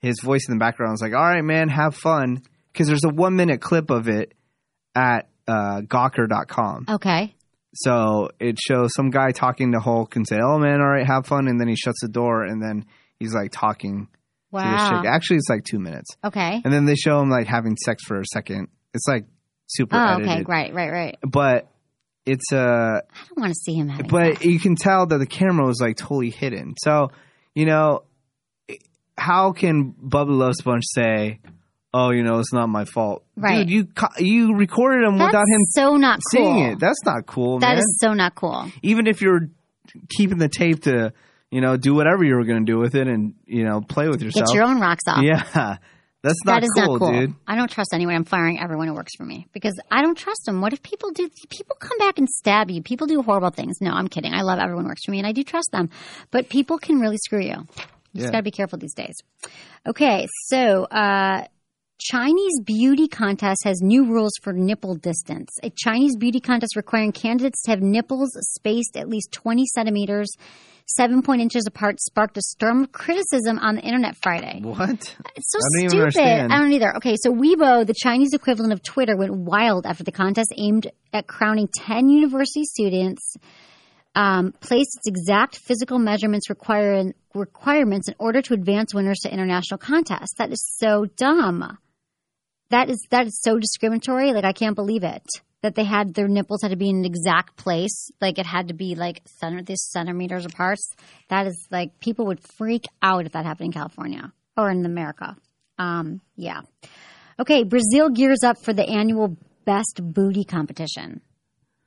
B: his voice in the background is like, "All right, man, have fun," because there's a one minute clip of it at uh, Gawker.com.
A: Okay.
B: So it shows some guy talking to Hulk and say, "Oh man, all right, have fun," and then he shuts the door and then he's like talking to this
A: Wow.
B: chick. Actually, it's like two minutes,
A: Okay.
B: and then they show him like having sex for a second. It's like super
A: Oh,
B: edited,
A: okay. Right, right, right.
B: but it's uh
A: I don't want to see him having
B: but you can tell that the camera was like totally hidden. So, you know, how can Bubba Love Sponge say, "Oh, you know, it's not my fault"?
A: Right.
B: Dude, you you recorded him
A: That's
B: without him
A: so not cool.
B: seeing it. That's not cool,
A: That
B: man.
A: is so not cool.
B: Even if you're keeping the tape to, you know, do whatever you were going to do with it and, you know, play with yourself.
A: Get your own rocks off.
B: Yeah. That's not
A: that is
B: cool,
A: not cool.
B: dude.
A: I don't trust anyone. I'm firing everyone who works for me because I don't trust them. What if people do? People come back and stab you. People do horrible things. No, I'm kidding. I love everyone who works for me and I do trust them, but people can really screw you. You
B: Yeah.
A: just got to be careful these days. Okay, so uh, Chinese beauty contest has new rules for nipple distance. A Chinese beauty contest requiring candidates to have nipples spaced at least 20 centimeters, seven point inches apart, sparked a storm of criticism on the internet Friday.
B: What?
A: It's so
B: I
A: stupid. I don't either. Okay, so Weibo, the Chinese equivalent of Twitter, went wild after the contest aimed at crowning 10 university students um, placed its exact physical measurements require, requirements in order to advance winners to international contests. That is so dumb. That is that is so discriminatory. Like I can't believe it that they had their nipples had to be in an exact place. Like it had to be like center this centimeters apart. That is like people would freak out if that happened in California or in America. Um, yeah. Okay, Brazil gears up for the annual Best Booty competition.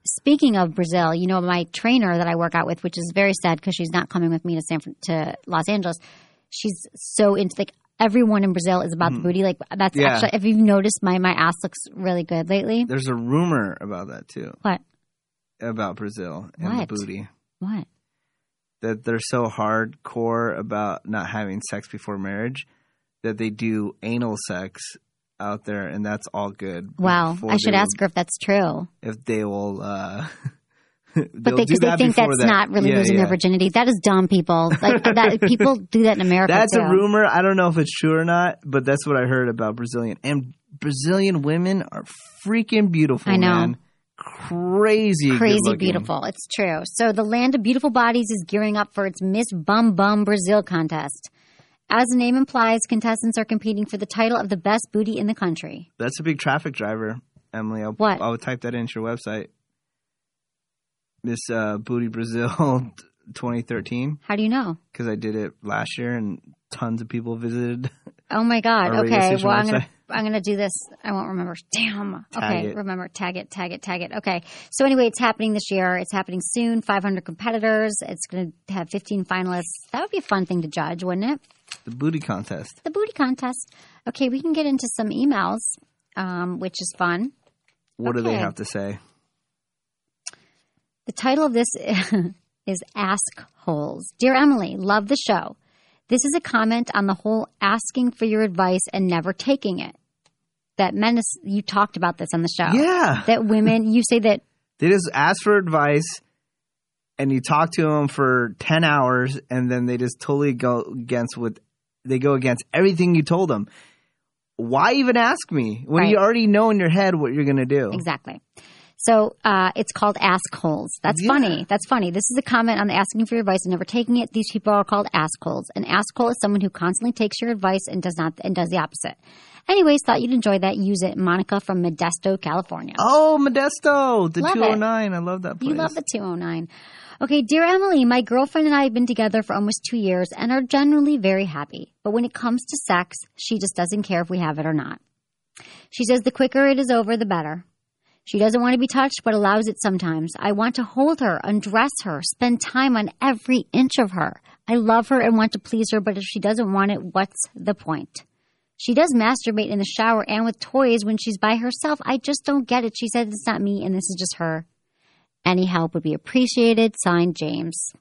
A: Speaking of Brazil, you know my trainer that I work out with, which is very sad because she's not coming with me to San to Los Angeles. She's so into like everyone in Brazil is about the booty. Like that's
B: Yeah.
A: actually if you've noticed, my my ass looks really good lately.
B: There's a rumor about that too,
A: What?
B: about Brazil and
A: What?
B: the booty.
A: What?
B: That they're so hardcore about not having sex before marriage that they do anal sex out there, and that's all good.
A: Wow, I should
B: they
A: ask
B: will-
A: her if that's true.
B: if they will. Uh, *laughs*
A: But
B: they'll do
A: because they think that's
B: that.
A: not really
B: Yeah,
A: losing
B: yeah.
A: their virginity. That is dumb, people. Like *laughs* that, people do that in America.
B: That's
A: too.
B: a rumor. I don't know if it's true or not, but that's what I heard about Brazilian. And Brazilian women are freaking beautiful.
A: I know.
B: man. Crazy,
A: crazy beautiful. It's true. So the land of beautiful bodies is gearing up for its Miss Bum Bum Brazil contest. As the name implies, contestants are competing for the title of the best booty in the country.
B: That's a big traffic driver, Emily. I'll,
A: What?
B: I'll type that into your website. Miss uh, Booty Brazil *laughs* 2013
A: How do you know?
B: because I did it last year and tons of people visited. *laughs*
A: Oh my god. Okay. Well, I'm gonna. I'm gonna do this. I won't remember. Damn.
B: Tag
A: okay.
B: it.
A: Remember. Tag it. Tag it. Tag it. Okay. So anyway, it's happening this year. It's happening soon. 500 competitors. It's gonna have 15 finalists. That would be a fun thing to judge, wouldn't it?
B: The booty contest.
A: The booty contest. Okay, we can get into some emails, um, which is fun.
B: What do they have to say?
A: The title of this *laughs* is Ask Holes. Dear Emily, love the show. This is a comment on the whole asking for your advice and never taking it. That men, you talked about this on the show.
B: Yeah.
A: That women, you say that,
B: They just ask for advice and you talk to them for 10 hours and then they just totally go against what they go against everything you told them. Why even ask me when you already know in your head what you're going to do?
A: exactly. So uh, it's called Ask Holes. That's
B: Yeah.
A: funny. That's funny. This is a comment on the asking for your advice and never taking it. These people are called Ask Holes. An Ask Hole is someone who constantly takes your advice and does not and does the opposite. Anyways, thought you'd enjoy that. Use it, Monica from Modesto, California.
B: Oh, Modesto, the
A: Love it.
B: 209. I love that place.
A: You love the 209. Okay, dear Emily, my girlfriend and I have been together for almost two years and are generally very happy. But when it comes to sex, she just doesn't care if we have it or not. She says the quicker it is over, the better. She doesn't want to be touched, but allows it sometimes. I want to hold her, undress her, spend time on every inch of her. I love her and want to please her, but if she doesn't want it, what's the point? She does masturbate in the shower and with toys when she's by herself. I just don't get it. She said it's not me and this is just her. Any help would be appreciated. Signed, James.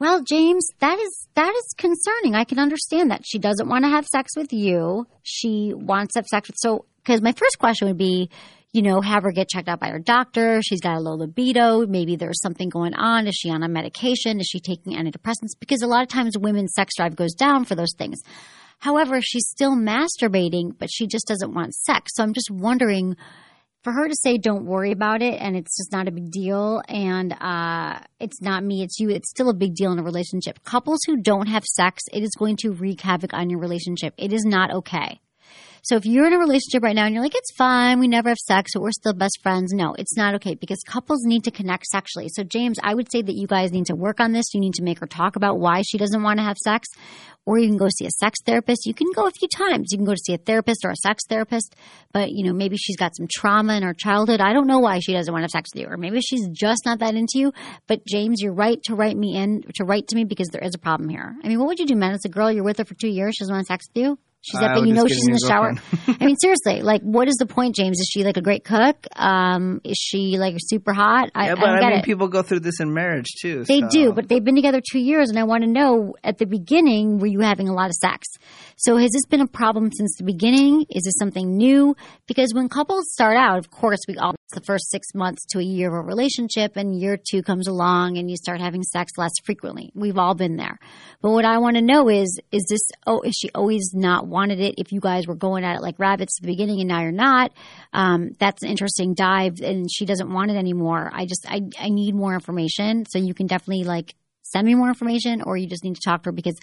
A: Well, James, that is that is concerning. I can understand that she doesn't want to have sex with you. She wants to have sex with so because my first question would be, you know, have her get checked out by her doctor. She's got a low libido. Maybe there's something going on. Is she on a medication? Is she taking antidepressants? Because a lot of times women's sex drive goes down for those things. However, she's still masturbating, but she just doesn't want sex. So I'm just wondering for her to say don't worry about it and it's just not a big deal and uh, it's not me it's you it's still a big deal in a relationship couples who don't have sex it is going to wreak havoc on your relationship it is not okay so if you're in a relationship right now and you're like, it's fine, we never have sex, but we're still best friends, no, it's not okay because couples need to connect sexually. So James, I would say that you guys need to work on this. You need to make her talk about why she doesn't want to have sex, or you can go see a sex therapist. You can go a few times. You can go to see a therapist or a sex therapist, but you know, maybe she's got some trauma in her childhood. I don't know why she doesn't want to have sex with you, or maybe she's just not that into you. But James, you're right to write me in, to write to me because there is a problem here. I mean, what would you do, man? It's a girl, you're with her for two years, she doesn't want sex with you? She's
B: I
A: up,
B: would
A: you know she's in the shower. I mean, seriously, like, what is the point, James? Is she like a great cook? Um, is she like super hot? I,
B: Yeah,
A: I
B: but I,
A: get
B: mean,
A: it.
B: people go through this in marriage too.
A: They
B: so-
A: do, but they've been together two years, and I want to know at the beginning, were you having a lot of sex? So has this been a problem since the beginning? Is this something new? Because when couples start out, of course, we all it's the first six months to a year of a relationship, and year two comes along, and you start having sex less frequently. We've all been there. But what I want to know is, is this? Oh, is she always not wanted it? If you guys were going at it like rabbits at the beginning, and now you're not, um, that's an interesting dive, and she doesn't want it anymore. I just, I, I need more information, so you can definitely like send me more information or you just need to talk to her because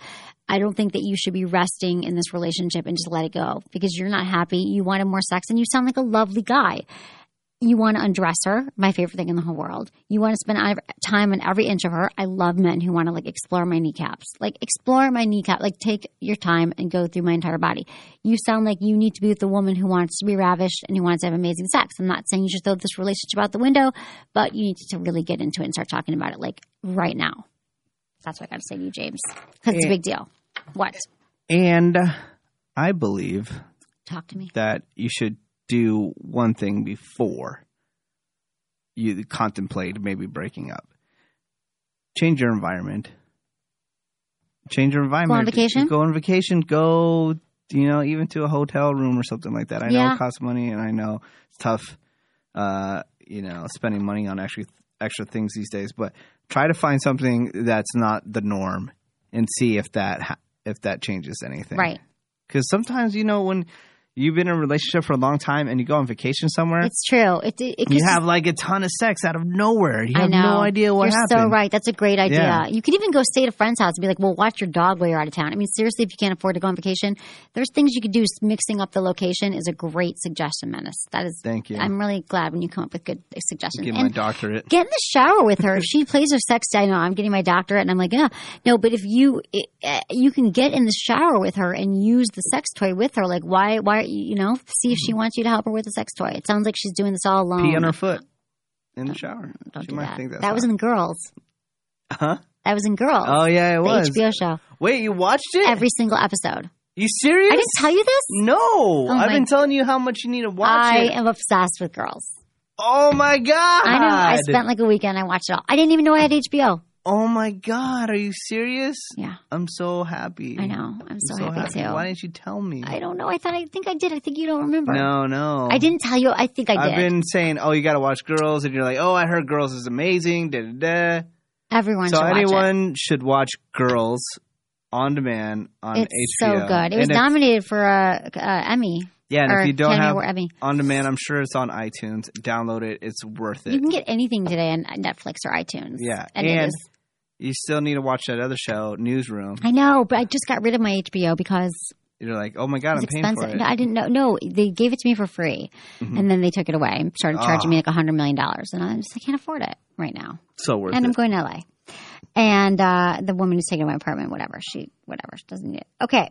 A: I don't think that you should be resting in this relationship and just let it go because you're not happy. You wanted more sex and you sound like a lovely guy. You want to undress her, my favorite thing in the whole world. You want to spend time on every inch of her. I love men who want to like explore my kneecaps. Like explore my kneecap, like take your time and go through my entire body. You sound like you need to be with the woman who wants to be ravished and who wants to have amazing sex. I'm not saying you should throw this relationship out the window, but you need to really get into it and start talking about it like right now. That's what I got to say to you, James, because it's a big deal. What?
B: And I believe
A: Talk to me.
B: that you should do one thing before you contemplate maybe breaking up. Change your environment. Change your environment.
A: Go on vacation?
B: Go on vacation. Go, you know, even to a hotel room or something like that. I know it costs money, and I know it's tough. Uh, you know, spending money on extra extra things these days, but try to find something that's not the norm and see if that ha- if that changes anything.
A: Right.
B: Because sometimes, you know, when you've been in a relationship for a long time and you go on vacation somewhere,
A: It's true. It, it, it
B: you have like a ton of sex out of nowhere. You have no idea what
A: You're
B: happened.
A: so right. That's a great idea.
B: Yeah.
A: You could even go stay at a friend's house and be like, well, watch your dog while you're out of town. I mean, seriously, if you can't afford to go on vacation, there's things you could do. Mixing up the location is a great suggestion, Menace. That is,
B: Thank you.
A: I'm really glad when you come up with good suggestions.
B: Get my doctorate.
A: get in the shower with her. If she plays her sex, I know I'm getting my doctorate, and I'm like, yeah, no. But if you it, uh, you can get in the shower with her and use the sex toy with her, like why why you know see if she mm-hmm. wants you to help her with a sex toy. It sounds like she's doing this all alone.
B: Pee on her foot in the shower.
A: Don't
B: she
A: do
B: might
A: that.
B: think that's
A: that was
B: hot.
A: in Girls.
B: Huh?
A: That was in Girls.
B: Oh yeah, it
A: the
B: was.
A: HBO show.
B: Wait, you watched it?
A: Every single episode.
B: you serious?
A: I didn't tell you this.
B: No, oh I've
A: my-
B: been telling you how much you need to watch
A: I
B: it.
A: am obsessed with Girls.
B: oh my god!
A: I know. I spent like a weekend. I watched it all. I didn't even know I had HBO.
B: Oh my god! Are you serious?
A: Yeah,
B: I'm so happy.
A: I know. I'm so, happy, too.
B: Why didn't you tell me?
A: I don't know. I thought. I think I did. I think you don't remember.
B: No, no.
A: I didn't tell you. I think I did.
B: I've been saying, oh, you got to watch Girls, and you're like, oh, I heard Girls is amazing. Da da da.
A: Everyone
B: So
A: should
B: anyone should watch Girls on demand on
A: It's
B: HBO.
A: so good. It was
B: And
A: nominated for a, a Emmy.
B: Yeah, and if you don't have
A: Emmy.
B: on demand, I'm sure it's on iTunes. Download it; it's worth it.
A: You can get anything today on Netflix or iTunes.
B: yeah,
A: and,
B: and. You still need to watch that other show, Newsroom.
A: I know, but I just got rid of my HBO because
B: You're like, oh my god, I'm paying
A: expensive.
B: for it.
A: No, I didn't know. No, they gave it to me for free,
B: Mhm.
A: and then they took it away and started charging
B: Ah.
A: me like a hundred million dollars, and I just I can't afford it right now.
B: so worth
A: and I'm going to LA. And uh, the woman who's taking my apartment, whatever, she whatever she doesn't need it. Okay.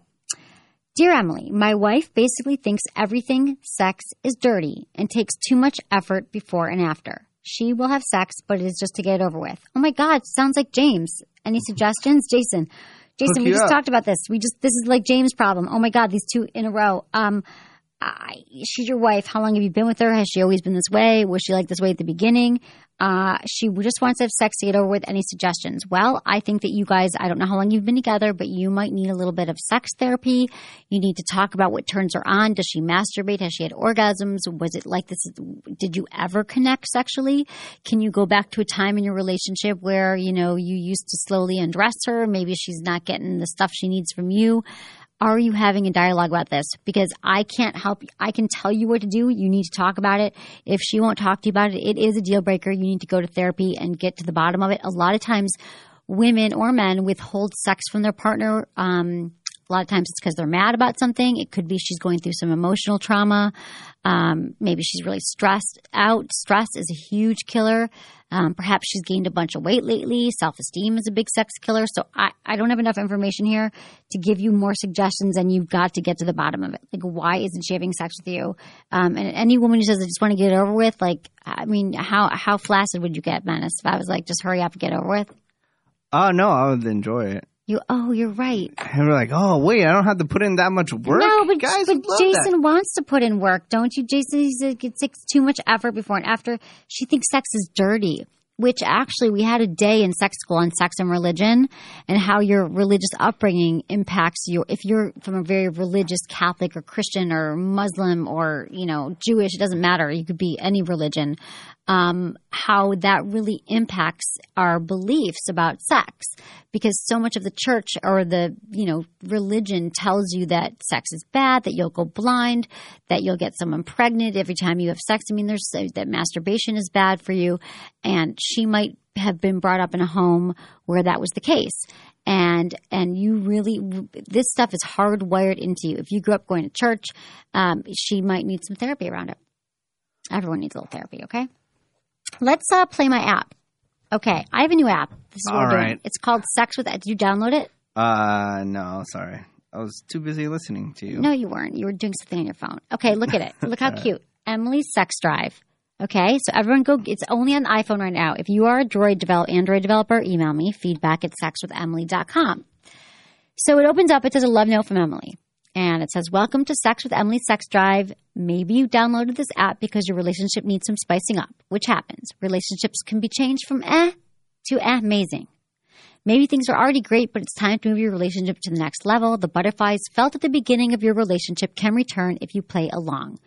A: Dear Emily, my wife basically thinks everything sex is dirty and takes too much effort before and after. She will have sex, but it is just to get it over with. Oh my God, sounds like James. Any suggestions? Jason. Jason,
B: Hook
A: we just
B: up.
A: talked about this. We just this is like James' problem. Oh my God, these two in a row. Um I, she's your wife. How long have you been with her? Has she always been this way? Was she like this way at the beginning? Uh, she just wants to have sex to get over with. Any suggestions? Well, I think that you guys, I don't know how long you've been together, but you might need a little bit of sex therapy. You need to talk about what turns her on. Does she masturbate? Has she had orgasms? Was it like this? Did you ever connect sexually? Can you go back to a time in your relationship where, you know, you used to slowly undress her? Maybe she's not getting the stuff she needs from you. Are you having a dialogue about this? Because I can't help. I can tell you what to do. You need to talk about it. If she won't talk to you about it, it is a deal breaker. You need to go to therapy and get to the bottom of it. A lot of times, women or men withhold sex from their partner. Um, a lot of times it's because they're mad about something. It could be she's going through some emotional trauma. Um, maybe she's really stressed out. Stress is a huge killer. Um, perhaps she's gained a bunch of weight lately. Self esteem is a big sex killer. So I, I don't have enough information here to give you more suggestions, and you've got to get to the bottom of it. Like, why isn't she having sex with you? Um, and any woman who says, I just want to get it over with, like, I mean, how, how flaccid would you get, Menace, if I was like, just hurry up and get over with?
B: Oh no, I would enjoy it.
A: You, oh, you're right.
B: And we're like, oh wait, I don't have to put in that much work.
A: No, but,
B: guys,
A: but Jason
B: that.
A: wants to put in work, don't you? Jason, he's like, it takes too much effort before and after. She thinks sex is dirty, which actually we had a day in sex school on sex and religion and how your religious upbringing impacts your, if you're from a very religious Catholic or Christian or Muslim or, you know, Jewish, it doesn't matter. You could be any religion. Um, how that really impacts our beliefs about sex. Because so much of the church or the you know religion tells you that sex is bad that you'll go blind that you'll get someone pregnant every time you have sex. I mean there's that masturbation is bad for you and she might have been brought up in a home where that was the case. And and you really this stuff is hardwired into you. If you grew up going to church um, she might need some therapy around it. Everyone needs a little therapy okay let's uh, play my app Okay, I have a new app. This is what
B: All
A: we're doing.
B: right.
A: It's called Sex with. Did you download it?
B: Uh, no, sorry, I was too busy listening to you.
A: No, you weren't. You were doing something on your phone. Okay, look at it. Look how *laughs* cute. Emily's Sex Drive. Okay, so everyone go. It's only on the iPhone right now. If you are a Droid develop, Android developer, email me feedback at sexwithemily.com. So it opens up. It says a love note from Emily. And it says, Welcome to Sex with Emily Sex Drive. Maybe you downloaded this app because your relationship needs some spicing up, which happens. Relationships can be changed from eh to eh, amazing. Maybe things are already great, but it's time to move your relationship to the next level. The butterflies felt at the beginning of your relationship can return if you play along.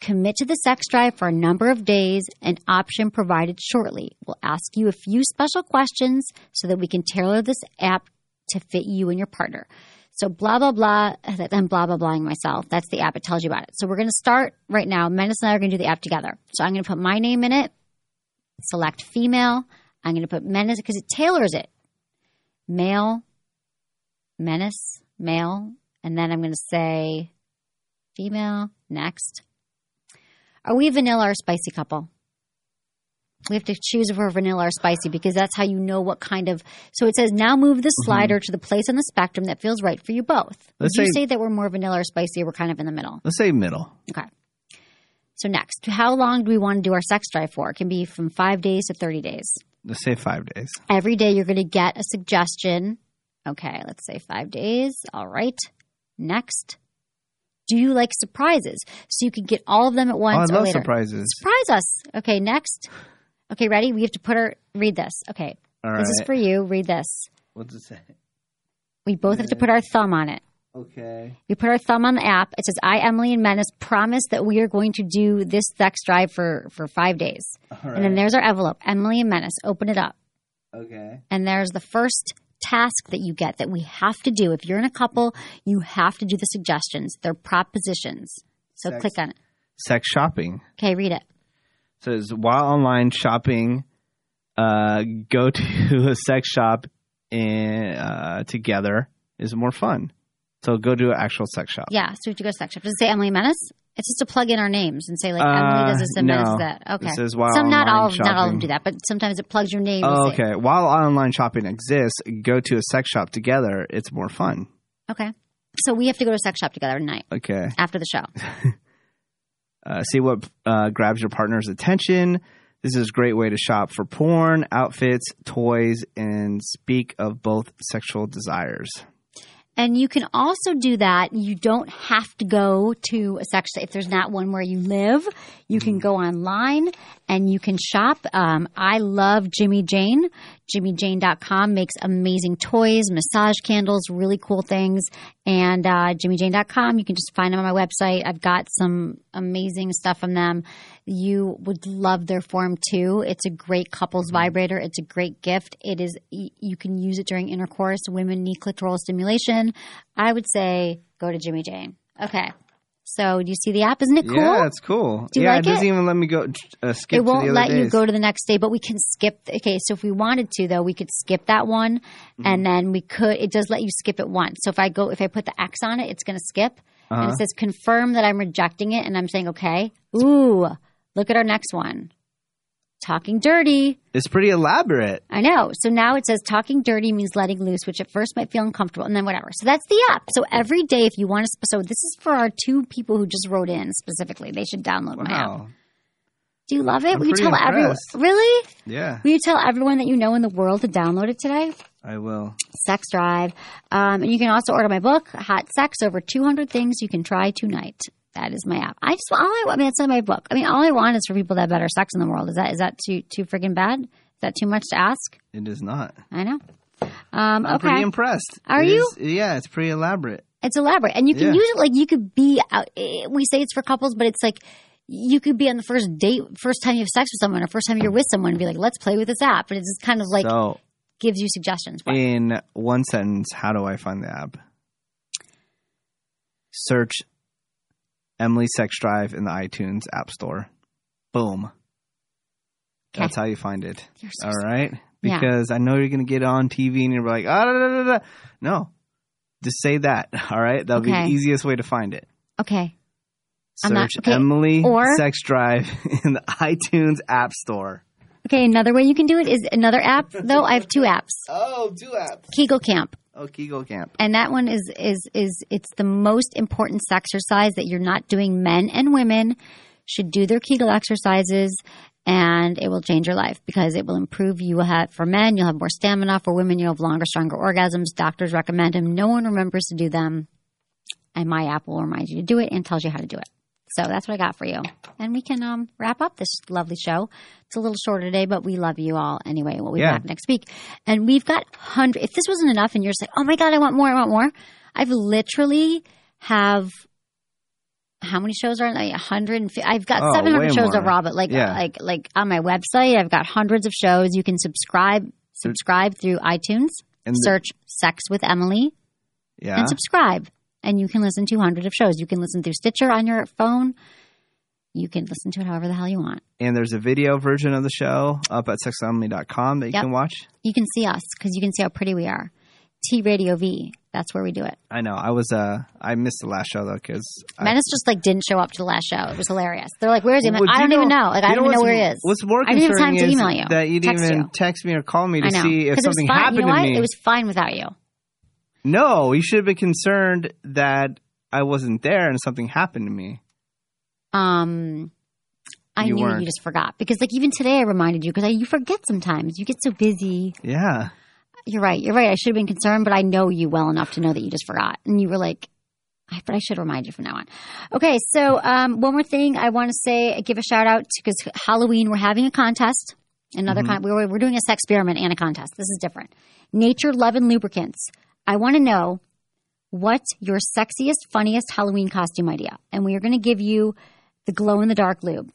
A: Commit to the sex drive for a number of days, an option provided shortly. We'll ask you a few special questions so that we can tailor this app to fit you and your partner. So blah blah blah. I'm blah blah blahing myself. That's the app. It tells you about it. So we're going to start right now. Menace and I are going to do the app together. So I'm going to put my name in it. Select female. I'm going to put Menace because it tailors it. Male, Menace, male, and then I'm going to say female. Next. Are we vanilla or spicy couple? We have to choose if we're vanilla or spicy because that's how you know what kind of. So it says now move the mm-hmm. slider to the place on the spectrum that feels right for you both.
B: Let's
A: Would you
B: say-
A: say that we're more vanilla or spicy or we're kind of in the middle?
B: Let's say middle.
A: Okay. So next, how long do we want to do our sex drive for? It can be from five days to 30 days.
B: Let's say five days.
A: Every day you're going to get a suggestion. Okay, let's say five days. All right. Next. Do you like surprises? So you can get all of them at
B: Oh,
A: once
B: I
A: or
B: love
A: later.
B: surprises.
A: Surprise us. Okay, next. Okay, ready? We have to put our read this. Okay.
B: All
A: This is for you. Read this.
B: What's it say?
A: We both have to put our thumb on it.
B: Okay.
A: We put our thumb on the app. It says, I, Emily and Menace, promise that we are going to do this sex drive for, for five days. And then there's our envelope. Emily and Menace, open it up.
B: Okay.
A: And there's the first task that you get that we have to do. If you're in a couple, you have to do the suggestions. They're propositions. So
B: Sex.
A: click on it.
B: Sex shopping
A: Okay, read it.
B: Says while online shopping, uh, go to *laughs* a sex shop in, uh, together is more fun. So go to an actual sex shop.
A: Yeah, so we have to go to sex shop. Does it say Emily Menace? It's just to plug in our names and say like
B: Uh,
A: Emily does this and Menace
B: no.
A: does that. Okay.
B: Says while
A: Some not all
B: online
A: not all of them do that, but sometimes it plugs your name.
B: Oh, okay. While online shopping exists, go to a sex shop together. It's more fun.
A: Okay. So we have to go to a sex shop together tonight
B: Okay.
A: after the show. *laughs*
B: Uh, see what uh, grabs your partner's attention. This is a great way to shop for porn, outfits, toys, and speak of both sexual desires.
A: And you can also do that. You don't have to go to a sex if there's not one where you live. You can go online and you can shop. Um, I love Jimmy Jane. JimmyJane.com makes amazing toys, massage candles, really cool things. And uh, JimmyJane.com, you can just find them on my website. I've got some amazing stuff from them. You would love their form too. It's a great couples vibrator. It's a great gift. It is. You can use it during intercourse. Women need clitoral stimulation. I would say go to Jimmy Jane. Okay. So do you see the app? Isn't it cool?
B: Yeah, it's cool.
A: Do you
B: yeah,
A: like
B: it doesn't
A: it?
B: even let me go uh, skip.
A: it
B: to the
A: won't let you go to the next day, but we can skip. Okay, so if we wanted to, though, we could skip that one,
B: Mm-hmm.
A: and then we could. It does let you skip it once. So if I go, if I put the X on it, it's going to skip, and
B: Uh-huh.
A: it says confirm that I'm rejecting it, and I'm saying okay. Ooh, look at our next one. Talking dirty.
B: It's pretty elaborate.
A: I know. So now it says talking dirty means letting loose, which at first might feel uncomfortable, and then whatever. So that's the app. So every day, if you want to, so this is for our two people who just wrote in specifically. They should download my app. Do you love it?
B: I'm
A: Will you tell everyone? Really?
B: Yeah,
A: Will you tell everyone that you know in the world to download it today?
B: I will.
A: Sex Drive. Um, and you can also order my book, Hot Sex Over 200 Things You Can Try Tonight. That is my app. I just, all I, I mean, it's not my book. I mean, all I want is for people to have better sex in the world. Is that, is that too, too friggin' bad? Is that too much to ask?
B: It is not.
A: I know. Um,
B: I'm
A: okay.
B: pretty impressed.
A: Are
B: It
A: you?
B: is- yeah, it's pretty elaborate.
A: It's elaborate. And you can
B: Yeah.
A: use it like you could be out. We say it's for couples, but it's like you could be on the first date, first time you have sex with someone, or first time you're with someone and be like, let's play with this app. But it's just kind of like
B: so,
A: gives you suggestions. What?
B: in one sentence, how do I find the app? Search Emily Sex Drive in the iTunes App Store. Boom. That's how you find it.
A: So
B: All right?
A: Yeah.
B: Because I know you're going to get on TV and you're like, ah, da, da, da, da. no. Just say that. *laughs* All right? That'll be the easiest way to find it.
A: Okay.
B: Search
A: not- okay,
B: Emily
A: or-
B: Sex Drive *laughs* in the iTunes App Store.
A: Okay, another way you can do it is another app. *laughs* Though I have two apps,
B: Oh, two apps.
A: Kegel Camp,
B: Oh, Kegel Camp.
A: and that one is is is it's the most important exercise that you're not doing. Men and women should do their Kegel exercises, and it will change your life because it will improve. You will have for men, you'll have more stamina. For women, you'll have longer, stronger orgasms. Doctors recommend them. No one remembers to do them, and my app will remind you to do it and tells you how to do it. So that's what I got for you. And we can um, wrap up this lovely show. It's a little shorter today, but we love you all anyway. We'll be
B: Yeah.
A: back next week. And we've got hundred. If this wasn't enough, and you're just like, oh my god, I want more, I want more. I've literally have how many shows are like hundred and I've got
B: Oh,
A: seven hundred shows
B: more.
A: of robert like
B: Yeah.
A: like like on my website, I've got hundreds of shows. You can subscribe subscribe through iTunes.
B: And the-
A: search "Sex with Emily"
B: Yeah.
A: and subscribe, and you can listen to hundred of shows. You can listen through Stitcher on your phone. You can listen to it however the hell you want.
B: and there's a video version of the show up at sexemily.com that you
A: Yep.
B: can watch.
A: You can see us because you can see how pretty we are. T Radio V. That's where we do it.
B: I know. I was uh I missed the last show though because
A: Menace just like didn't show up to the last show. It was hilarious. They're like, "Where is he?" I'm I don't even know. Like, I don't even know where he is.
B: What's more
A: I didn't have time to email you,
B: that you didn't
A: text
B: even
A: you.
B: text me or call me to see if
A: 'Cause it was
B: something happened
A: You know
B: to me.
A: It was fine without you.
B: No, you should have been concerned that I wasn't there and something happened to me.
A: Um, I
B: You
A: knew
B: weren't.
A: you just forgot because, like, even today I reminded you because you forget sometimes. You get so busy.
B: Yeah.
A: You're right. You're right. I should have been concerned, but I know you well enough to know that you just forgot, and you were like. I- But I should remind you from now on. Okay, so um, one more thing I want to say, give a shout out because Halloween we're having a contest. Another con- we're we're doing a sex experiment and a contest. This is different. Nature Loving Lubricants. I want to know what's your sexiest, funniest Halloween costume idea, and we are going to give you the glow in the dark lube.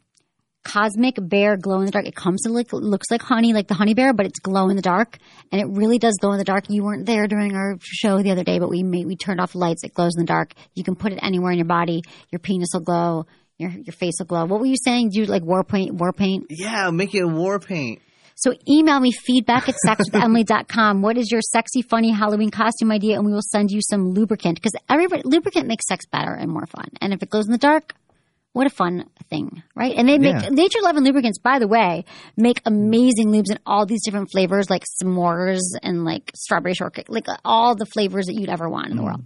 A: Cosmic Bear Glow in the Dark. It comes to look, looks like honey, like the honey bear, but it's glow in the dark, and it really does glow in the dark. You weren't there during our show the other day, but we made, we turned off lights. It glows in the dark. You can put it anywhere in your body. Your penis will glow. Your your face will glow. What were you saying? Do you like war paint? War paint?
B: Yeah, make it war paint.
A: So email me feedback at *laughs* sexwithemily.com. What is your sexy, funny Halloween costume idea? And we will send you some lubricant because everybody lubricant makes sex better and more fun. And if it glows in the dark, what a fun thing, right? And they make
B: Yeah.
A: Nature Love and Lubricants, by the way, make amazing lubes in all these different flavors, like s'mores and like strawberry shortcake, like all the flavors that you'd ever want in the mm. world.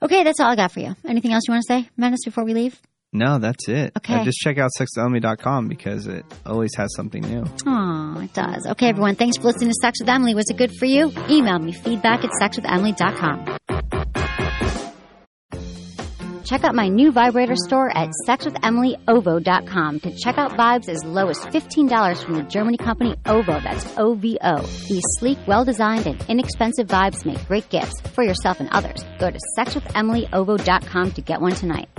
A: Okay, that's all I got for you. Anything else you want to say, Menace, before we leave?
B: No, that's it.
A: Okay.
B: Uh, just check out sexemily.com because it always has something new.
A: Oh, it does. Okay, everyone. Thanks for listening to Sex with Emily. Was it good for you? Email me feedback at sexwithemily.com. Check out my new vibrator store at sexwithemilyovo.com to check out vibes as low as $15 from the Germany company OVO. That's O-V-O. These sleek, well-designed, and inexpensive vibes make great gifts for yourself and others. Go to sexwithemilyovo.com to get one tonight.